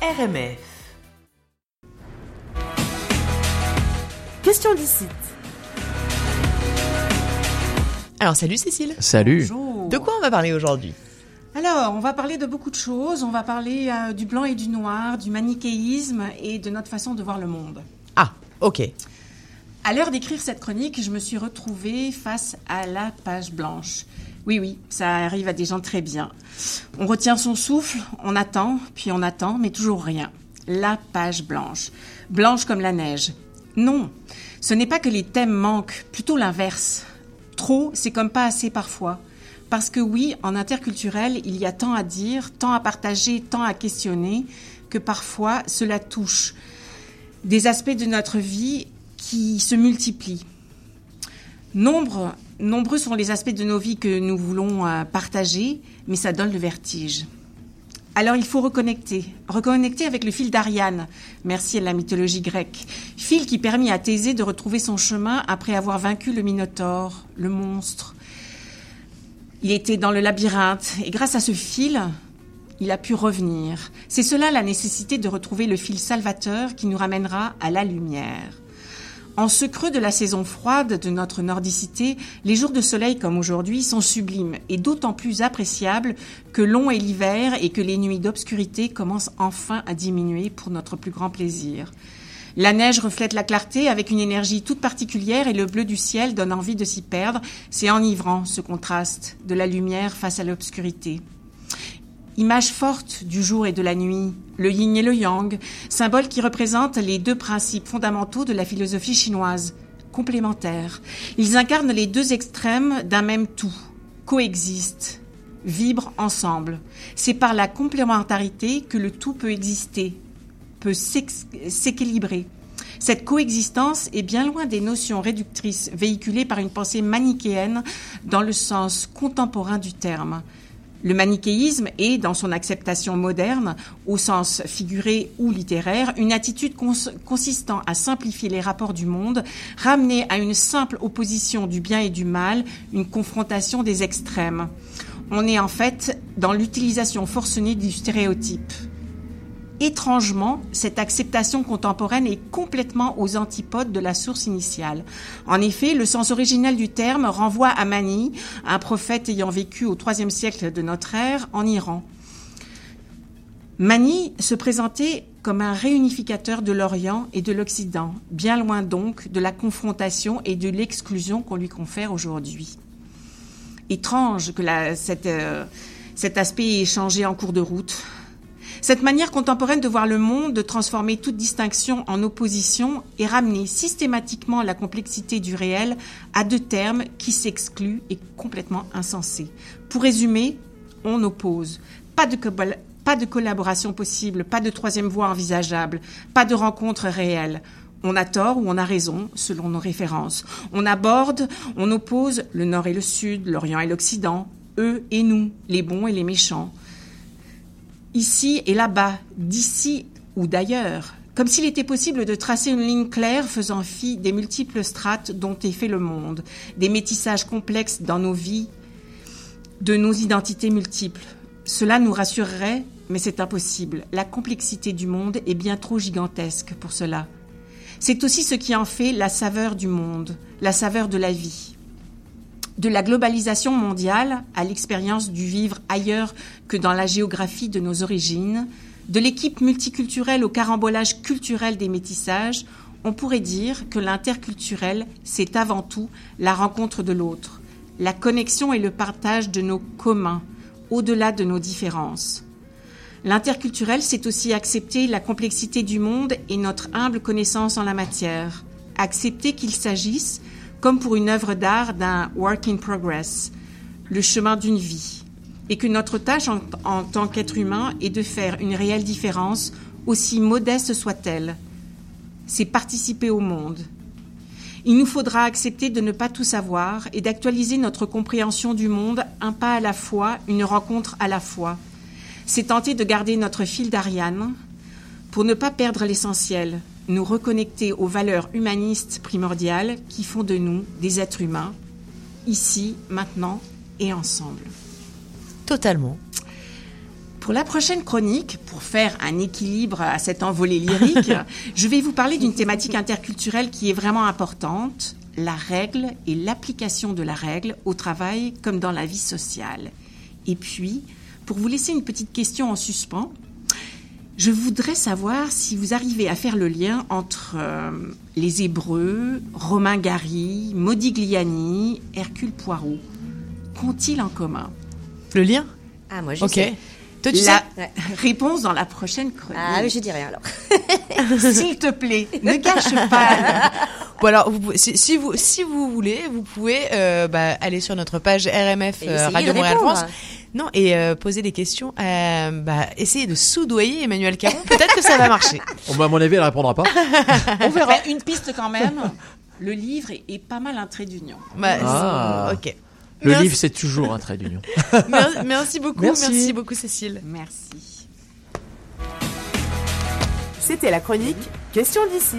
RMF. Question d'ici. Alors salut Cécile. Salut. Bonjour. De quoi on va parler aujourd'hui? Alors, on va parler de beaucoup de choses. On va parler euh, du blanc et du noir, du manichéisme et de notre façon de voir le monde. Ah, ok. À l'heure d'écrire cette chronique, je me suis retrouvée face à la page blanche. Oui, oui, ça arrive à des gens très bien. On retient son souffle, on attend, puis on attend, mais toujours rien. La page blanche. Blanche comme la neige. Non, ce n'est pas que les thèmes manquent, plutôt l'inverse. Trop, c'est comme pas assez parfois. Parce que oui, en interculturel, il y a tant à dire, tant à partager, tant à questionner, que parfois cela touche des aspects de notre vie qui se multiplient. Nombre, nombreux sont les aspects de nos vies que nous voulons euh, partager, mais ça donne le vertige. Alors il faut reconnecter, reconnecter avec le fil d'Ariane, merci à la mythologie grecque, fil qui permit à Thésée de retrouver son chemin après avoir vaincu le Minotaure, le monstre. Il était dans le labyrinthe et grâce à ce fil, il a pu revenir. C'est cela la nécessité de retrouver le fil salvateur qui nous ramènera à la lumière. En ce creux de la saison froide de notre nordicité, les jours de soleil comme aujourd'hui sont sublimes et d'autant plus appréciables que long est l'hiver et que les nuits d'obscurité commencent enfin à diminuer pour notre plus grand plaisir. La neige reflète la clarté avec une énergie toute particulière et le bleu du ciel donne envie de s'y perdre. C'est enivrant ce contraste de la lumière face à l'obscurité. Image forte du jour et de la nuit, le yin et le yang, symbole qui représentent les deux principes fondamentaux de la philosophie chinoise, complémentaires. Ils incarnent les deux extrêmes d'un même tout, coexistent, vibrent ensemble. C'est par la complémentarité que le tout peut exister, peut s'équilibrer. Cette coexistence est bien loin des notions réductrices véhiculées par une pensée manichéenne dans le sens contemporain du terme. Le manichéisme est, dans son acceptation moderne, au sens figuré ou littéraire, une attitude cons consistant à simplifier les rapports du monde, ramener à une simple opposition du bien et du mal, une confrontation des extrêmes. On est en fait dans l'utilisation forcenée du stéréotype. Étrangement, cette acceptation contemporaine est complètement aux antipodes de la source initiale. En effet, le sens originel du terme renvoie à Mani, un prophète ayant vécu au IIIe siècle de notre ère en Iran. Mani se présentait comme un réunificateur de l'Orient et de l'Occident, bien loin donc de la confrontation et de l'exclusion qu'on lui confère aujourd'hui. Étrange que euh, cet aspect ait changé en cours de route. Cette manière contemporaine de voir le monde, de transformer toute distinction en opposition et ramener systématiquement la complexité du réel à deux termes qui s'excluent et complètement insensés. Pour résumer, on oppose. Pas de, pas de collaboration possible, pas de troisième voie envisageable, pas de rencontre réelle. On a tort ou on a raison, selon nos références. On aborde, on oppose le Nord et le Sud, l'Orient et l'Occident, eux et nous, les bons et les méchants ici et là-bas, d'ici ou d'ailleurs, comme s'il était possible de tracer une ligne claire faisant fi des multiples strates dont est fait le monde, des métissages complexes dans nos vies, de nos identités multiples. Cela nous rassurerait, mais c'est impossible. La complexité du monde est bien trop gigantesque pour cela. C'est aussi ce qui en fait la saveur du monde, la saveur de la vie de la globalisation mondiale à l'expérience du vivre ailleurs que dans la géographie de nos origines, de l'équipe multiculturelle au carambolage culturel des métissages, on pourrait dire que l'interculturel, c'est avant tout la rencontre de l'autre, la connexion et le partage de nos communs, au-delà de nos différences. L'interculturel, c'est aussi accepter la complexité du monde et notre humble connaissance en la matière, accepter qu'il s'agisse comme pour une œuvre d'art d'un work in progress, le chemin d'une vie, et que notre tâche en, tant qu'être humain est de faire une réelle différence, aussi modeste soit-elle. C'est participer au monde. Il nous faudra accepter de ne pas tout savoir et d'actualiser notre compréhension du monde un pas à la fois, une rencontre à la fois. C'est tenter de garder notre fil d'Ariane pour ne pas perdre l'essentiel, nous reconnecter aux valeurs humanistes primordiales qui font de nous des êtres humains, ici, maintenant et ensemble. Totalement. Pour la prochaine chronique, pour faire un équilibre à cette envolée lyrique, je vais vous parler d'une thématique interculturelle qui est vraiment importante, la règle et l'application de la règle au travail comme dans la vie sociale. Et puis, pour vous laisser une petite question en suspens, je voudrais savoir si vous arrivez à faire le lien entre euh, les Hébreux, Romain Gary, Modigliani, Hercule Poirot. Qu'ont-ils en commun? Le lien? Ah, moi, je Ok. sais. Toi, tu La Ouais. réponse dans la prochaine chronique. Ah, oui, je dirais alors. S'il te plaît, ne gâche pas. Bon alors, vous pouvez- si, si vous si vous voulez, vous pouvez euh, bah, aller sur notre page RMF Et euh, Radio Montréal. France. Non et euh, poser des questions. Euh, bah, essayer de soudoyer Emmanuel Caron. Peut-être que ça va marcher. Bon, bah, à mon avis, elle répondra pas. On verra. Une piste quand même. Le livre est, est pas mal un trait d'union. Bah, Ah. ok. Le Merci- livre, c'est toujours un trait d'union. Merci, merci beaucoup, Merci. merci beaucoup Cécile. Merci. C'était la chronique Question d'ici.